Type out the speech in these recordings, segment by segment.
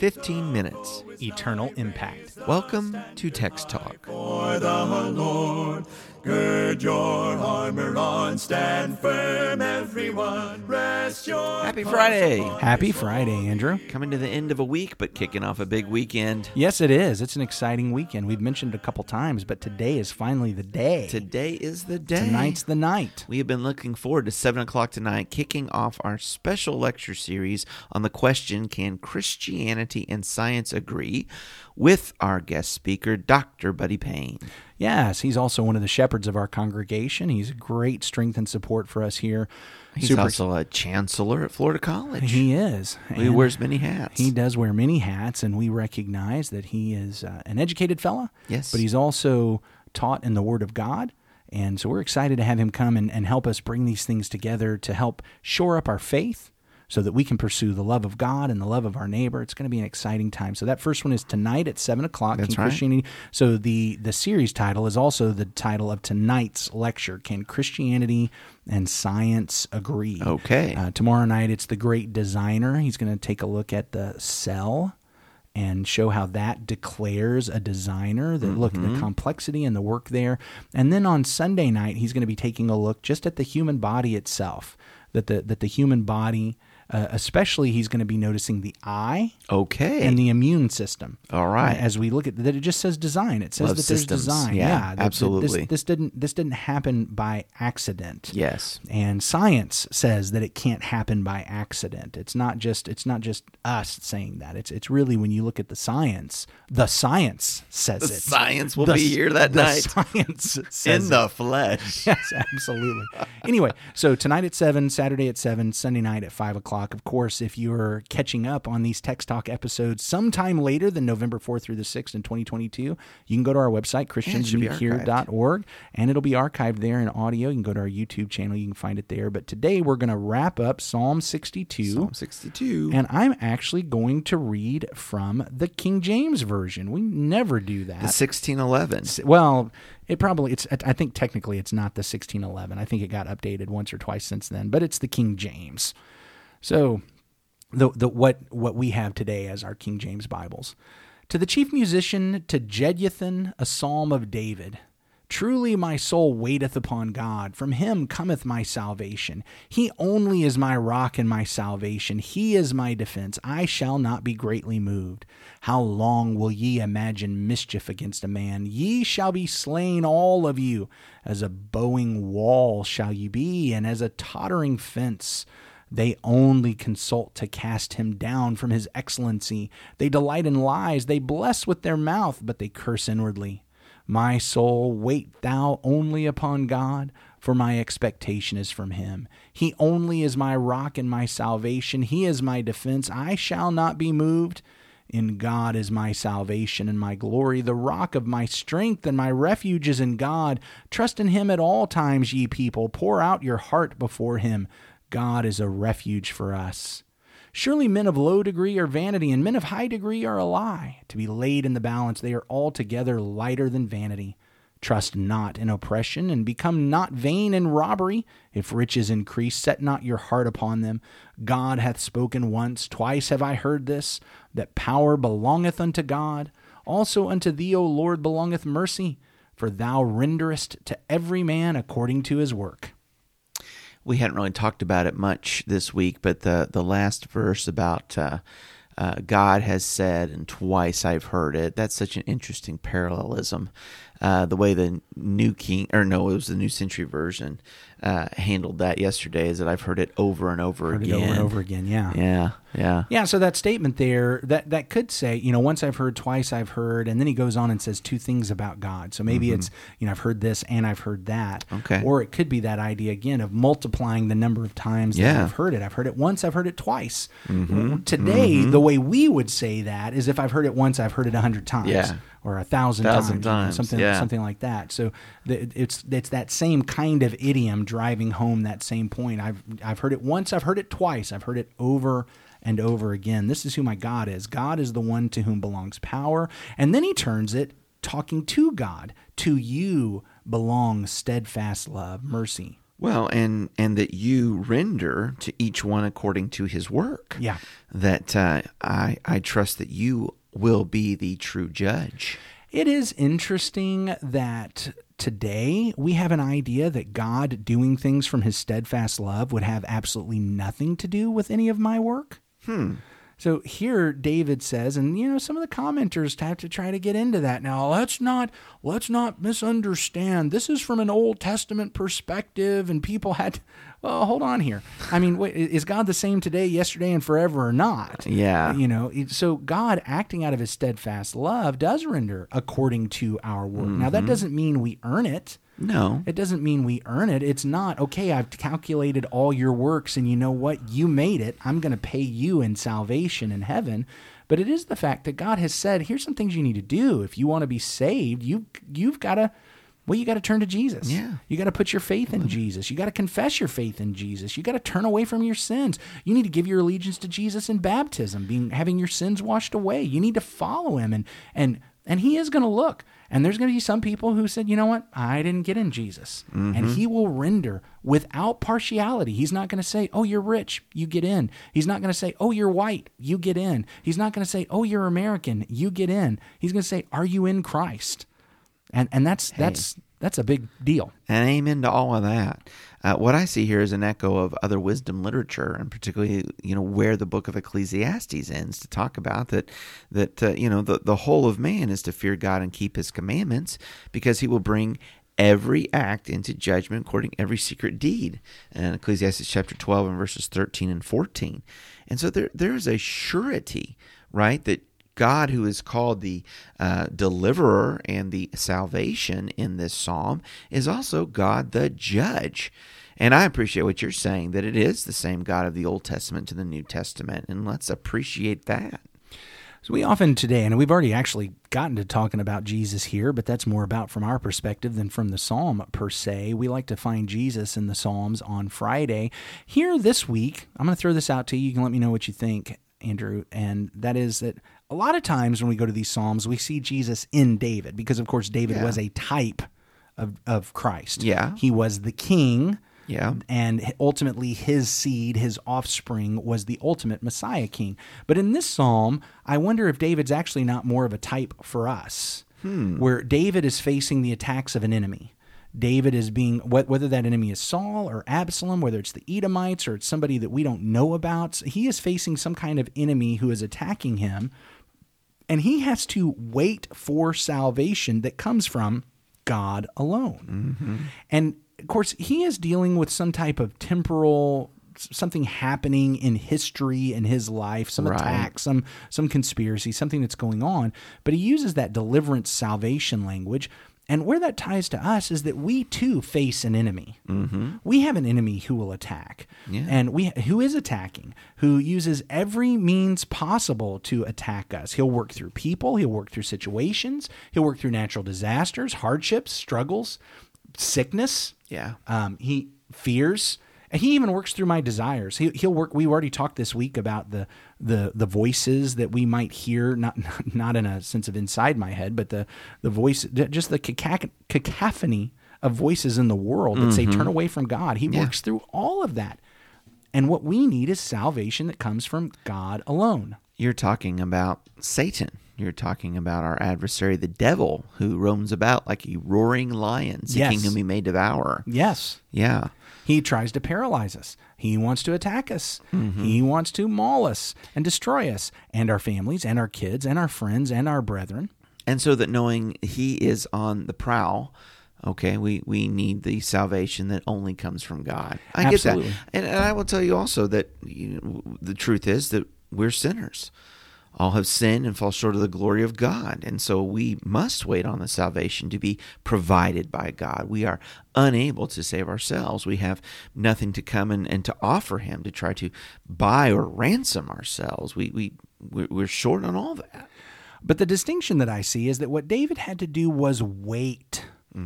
15 minutes. eternal impact. Welcome to Text Talk. For the Lord, gird your armor on, stand firm, everyone. Rest your Happy Friday. Happy Friday, Andrew. Coming to the end of a week, but kicking off a big weekend. Yes, it is. It's an exciting weekend. We've mentioned it a couple times, but today is finally the day. Today is the day. Tonight's the night. We have been looking forward to 7 o'clock tonight, kicking off our special lecture series on the question Can Christianity and Science Agree? with our guest speaker, Dr. Buddy Payne. Yes, he's also one of the shepherds of our congregation. He's a great strength and support for us here. He's Super- also a chancellor at Florida College. He is. he wears many hats. He does wear many hats, and we recognize that he is uh, an educated fella. Yes. But he's also taught in the Word of God. And so we're excited to have him come and, and help us bring these things together to help shore up our faith so that we can pursue the love of God and the love of our neighbor. It's going to be an exciting time. So that first one is tonight at seven o'clock. That's Can right. Christianity. So the the series title is also the title of tonight's lecture. Can Christianity and science agree? Okay. Uh, tomorrow night it's the Great Designer. He's going to take a look at the cell and show how that declares a designer look Mm-hmm. the complexity and the work there and then on sunday night he's going to be taking a look just at the human body itself that the that the human body uh, especially he's going to be noticing the eye okay. and the immune system. All right. As we look at that, it just says design. It says Love that systems. there's design. Yeah, that- that absolutely. This, this didn't this didn't happen by accident. yes. And science says that it can't happen by accident. It's not just it's not just us saying that. It's it's really when you look at the science, the science says The it. science will The be here that the night. Science says In it. the flesh. Yes, absolutely. anyway, so tonight at 7, Saturday at 7, Sunday night at 5 o'clock. Of course, if you're catching up on these Text Talk episodes sometime later than November 4th through the 6th in 2022, you can go to our website, christiansmeethere.org, and it'll be archived there in audio. You can go to our YouTube channel, you can find it there. But today we're going to wrap up Psalm 62. Psalm 62. And I'm actually going to read from the King James Version. We never do that. the 1611. Well, it probably it's. I think technically it's not the 1611. I think it got updated once or twice since then, but it's the King James. So, the the what what we have today as our King James Bibles. To the chief musician, to Jeduthun, a psalm of David. Truly my soul waiteth upon God. From him cometh my salvation. He only is my rock and my salvation. He is my defense. I shall not be greatly moved. How long will ye imagine mischief against a man? Ye shall be slain, all of you. As a bowing wall shall ye be, and as a tottering fence. They only consult to cast him down from his excellency. They delight in lies. They bless with their mouth, but they curse inwardly. My soul, wait thou only upon God, for my expectation is from him. He only is my rock and my salvation. He is my defense. I shall not be moved. In God is my salvation and my glory, the rock of my strength, and my refuge is in God. Trust in him at all times, ye people. Pour out your heart before him. God is a refuge for us. Surely men of low degree are vanity, and men of high degree are a lie. To be laid in the balance, they are altogether lighter than vanity. Trust not in oppression, and become not vain in robbery. If riches increase, set not your heart upon them. God hath spoken once, twice have I heard this, that power belongeth unto God. Also unto thee, O Lord, belongeth mercy, for thou renderest to every man according to his work. We hadn't really talked about it much this week, but the the last verse about uh, uh, God has said, and twice I've heard it. That's such an interesting parallelism. Uh, the way the New King, or no, it was the New Century Version, uh, handled that yesterday is that I've heard it over and over Heard again. over and over again, yeah. Yeah, yeah. Yeah, so that statement there, that that could say, you know, once I've heard, twice I've heard, and then he goes on and says two things about God. So maybe it's, you know, I've heard this and I've heard that. Mm-hmm. Okay. Or it could be that idea again of multiplying the number of times that I've heard it. I've heard it once, I've heard it twice. Today, the way we would say that is if I've heard it once, I've heard it a hundred times. Yeah. Or a thousand, Thousand times, times, something yeah. something like that. So the, it's it's that same kind of idiom driving home that same point. I've I've heard it once, I've heard it twice, I've heard it over and over again. This is who my God is. God is the one to whom belongs power. And then he turns it talking to God. To you belongs steadfast love, mercy, Well, and and that you render to each one according to his work. Yeah. That uh, I I trust that you will be the true judge. It is interesting that today we have an idea that God doing things from his steadfast love would have absolutely nothing to do with any of my work. Hmm. So here David says, and you know, some of the commenters have to try to get into that. Now let's not let's not misunderstand. This is from an Old Testament perspective, and people had. To, well, hold on here. I mean, wait, is God the same today, yesterday, and forever, or not? Yeah. You know, so God acting out of His steadfast love does render according to our work. Now that mm-hmm. doesn't mean we earn it. No. It doesn't mean we earn it. It's not, okay, I've calculated all your works and you know what? You made it. I'm going to pay you in salvation in heaven. But it is the fact that God has said, here's some things you need to do. If you want to be saved, you you've got to well, you got to turn to Jesus. Yeah. You got to put your faith in Jesus. You got to confess your faith in Jesus. You got to turn away from your sins. You need to give your allegiance to Jesus in baptism, being having your sins washed away. You need to follow him and and and he is going to look. And there's going to be some people who said, you know what? I didn't get in Jesus. And mm-hmm. he will render without partiality. He's not going to say, oh, you're rich, you get in. He's not going to say, oh, you're white, you get in. He's not going to say, oh, you're American, you get in. He's going to say, are you in Christ? And and that's that's that's a big deal. And amen to all of that. Uh, what I see here is an echo of other wisdom literature, and particularly, you know, where the book of Ecclesiastes ends to talk about that, that uh, you know, the the whole of man is to fear God and keep His commandments, because He will bring every act into judgment according every secret deed. And Ecclesiastes chapter twelve and verses thirteen and fourteen. And so there there is a surety, right, that God, who is called the uh, deliverer and the salvation in this psalm, is also God the judge. And I appreciate what you're saying that it is the same God of the Old Testament to the New Testament. And let's appreciate that. So we often today, and we've already actually gotten to talking about Jesus here, but that's more about from our perspective than from the psalm per se. We like to find Jesus in the psalms on Friday. Here this week, I'm going to throw this out to you. You can let me know what you think, Andrew. And that is that a lot of times when we go to these psalms, we see Jesus in David because, of course, David Yeah. was a type of, of Christ. Yeah. He was the king. Yeah. And ultimately, his seed, his offspring, was the ultimate Messiah king. But in this psalm, I wonder if David's actually not more of a type for us, hmm. where David is facing the attacks of an enemy. David is being, whether that enemy is Saul or Absalom, whether it's the Edomites or it's somebody that we don't know about, he is facing some kind of enemy who is attacking him. And he has to wait for salvation that comes from God alone. Mm-hmm. And of course, he is dealing with some type of temporal something happening in history in his life, some Right. attack, some some conspiracy, something that's going on. But he uses that deliverance salvation language. And where that ties to us is that we too face an enemy. Mm-hmm. We have an enemy who will attack, Yeah. and we who is attacking, who uses every means possible to attack us. He'll work through people, he'll work through situations, he'll work through natural disasters, hardships, struggles, sickness. Yeah. Um, he fears. And he even works through my desires. He, he'll work. We already talked this week about the the the voices that we might hear, not not in a sense of inside my head, but the the voice, just the caca- cacophony of voices in the world that say turn mm-hmm. away from God. He works through all of that. And what we need is salvation that comes from God alone. You're talking about Satan. You're talking about our adversary, the devil, who roams about like a roaring lion, seeking Yes. whom he may devour. Yes. Yeah. He tries to paralyze us. He wants to attack us. Mm-hmm. He wants to maul us and destroy us and our families and our kids and our friends and our brethren. And so that knowing he is on the prowl, okay, we, we need the salvation that only comes from God. I Absolutely. get that. And, and I will tell you also that you know, the truth is that we're sinners. All have sinned and fall short of the glory of God. And so we must wait on the salvation to be provided by God. We are unable to save ourselves. We have nothing to come and, and to offer Him to try to buy or ransom ourselves. We, we, we're we're short on all that. But the distinction that I see is that what David had to do was wait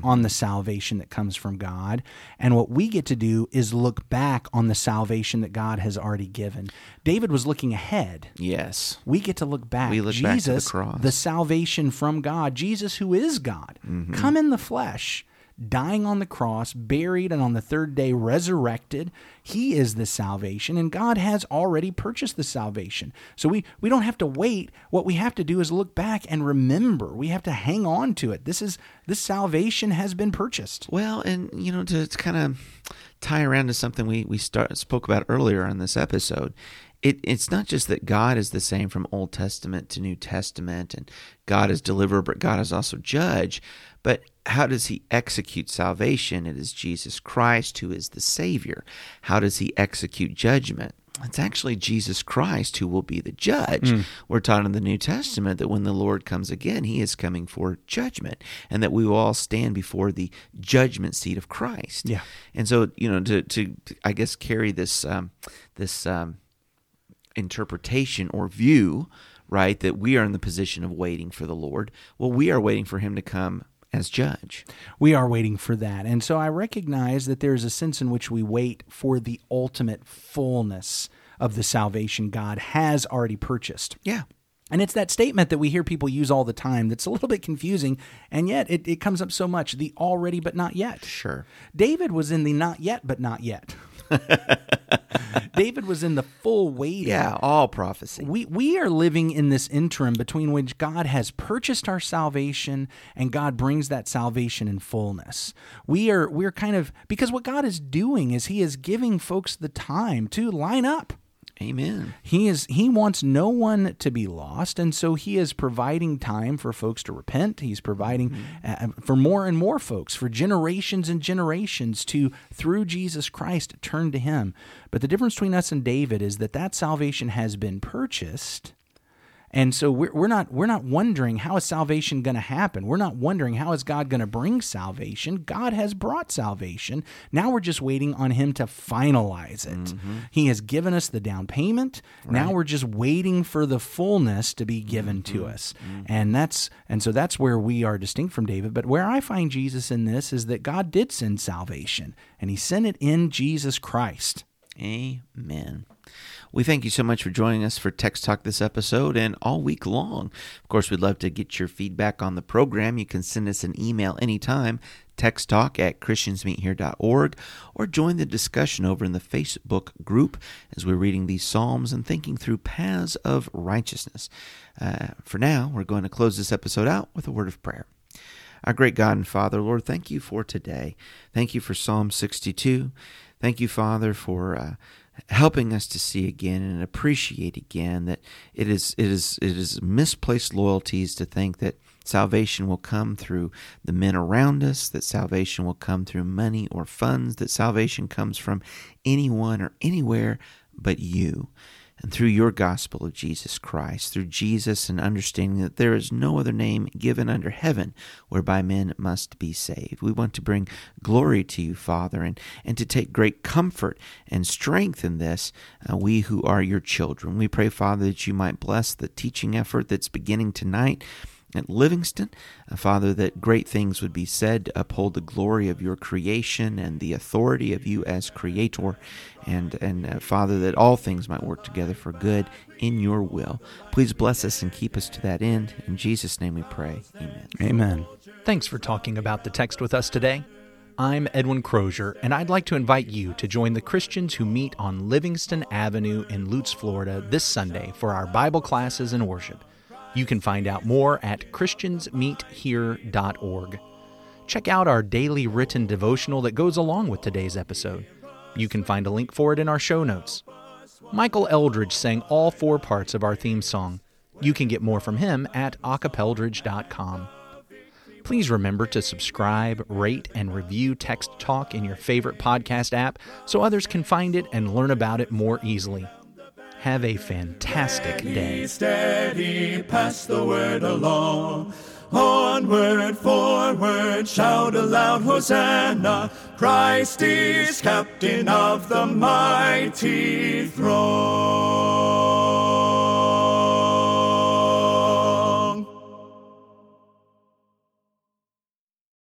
on the salvation that comes from God. And what we get to do is look back on the salvation that God has already given. David was looking ahead. Yes. We get to look back. We look back to the Jesus, cross. salvation from God, Jesus who is God, Mm-hmm. come in the flesh dying on the cross, buried, and on the third day resurrected. He is the salvation, and God has already purchased the salvation. So we, we don't have to wait. What we have to do is look back and remember. We have to hang on to it. This is this salvation has been purchased. Well, and you know, to, to kind of tie around to something we we start, spoke about earlier in this episode, it, it's not just that God is the same from Old Testament to New Testament, and God is deliverer, but God is also judge. But how does He execute salvation? It is Jesus Christ who is the Savior. How does He execute judgment? It's actually Jesus Christ who will be the judge. Mm. We're taught in the New Testament that when the Lord comes again, He is coming for judgment, and that we will all stand before the judgment seat of Christ. Yeah, and so you know to to I guess carry this um, this um, interpretation or view, right, that we are in the position of waiting for the Lord. Well, we are waiting for him to come as judge. We are waiting for that. And so I recognize that there's a sense in which we wait for the ultimate fullness of the salvation God has already purchased. Yeah. And it's that statement that we hear people use all the time that's a little bit confusing, and yet it, it comes up so much the already but not yet. Sure. David was in the not yet but not yet. David was in the full waiting. Yeah, all prophecy. We we are living in this interim between which God has purchased our salvation and God brings that salvation in fullness. We are we're kind of because what God is doing is he is giving folks the time to line up. Amen. He is he wants no one to be lost and so he is providing time for folks to repent. He's providing mm-hmm. uh, for more and more folks for generations and generations to through Jesus Christ turn to him. But the difference between us and David is that that salvation has been purchased and so we're, we're not we're not wondering how is salvation going to happen. We're not wondering how is God going to bring salvation. God has brought salvation. Now we're just waiting on Him to finalize it. Mm-hmm. He has given us the down payment. Right. Now we're just waiting for the fullness to be given mm-hmm. to us. Mm-hmm. And that's and so that's where we are distinct from David. But where I find Jesus in this is that God did send salvation, and He sent it in Jesus Christ. Amen. We thank you so much for joining us for Text Talk this episode and all week long. Of course, we'd love to get your feedback on the program. You can send us an email anytime, texttalk at christiansmeethere.org, or join the discussion over in the Facebook group as we're reading these Psalms and thinking through paths of righteousness. Uh, for now, we're going to close this episode out with a word of prayer. Our great God and Father, Lord, thank you for today. Thank you for Psalm 62. Thank you, Father, for. Uh, helping us to see again and appreciate again that it is it is it is misplaced loyalties to think that salvation will come through the men around us that salvation will come through money or funds that salvation comes from anyone or anywhere but you and through your gospel of Jesus Christ, through Jesus and understanding that there is no other name given under heaven whereby men must be saved. We want to bring glory to you, Father, and, and to take great comfort and strength in this, uh, we who are your children. We pray, Father, that you might bless the teaching effort that's beginning tonight at Livingston. Uh, Father, that great things would be said to uphold the glory of your creation and the authority of you as creator. And, and uh, Father, that all things might work together for good in your will. Please bless us and keep us to that end. In Jesus' name we pray. Amen. Amen. Thanks for talking about the text with us today. I'm Edwin Crozier, and I'd like to invite you to join the Christians who meet on Livingston Avenue in Lutz, Florida this Sunday for our Bible classes and worship. You can find out more at ChristiansMeetHere.org. Check out our daily written devotional that goes along with today's episode. You can find a link for it in our show notes. Michael Eldridge sang all four parts of our theme song. You can get more from him at acapeldridge.com. Please remember to subscribe, rate, and review Text Talk in your favorite podcast app so others can find it and learn about it more easily. Have a fantastic day. Steady, pass the word along. Onward, forward, shout aloud, Hosanna! Christ is captain of the mighty throne.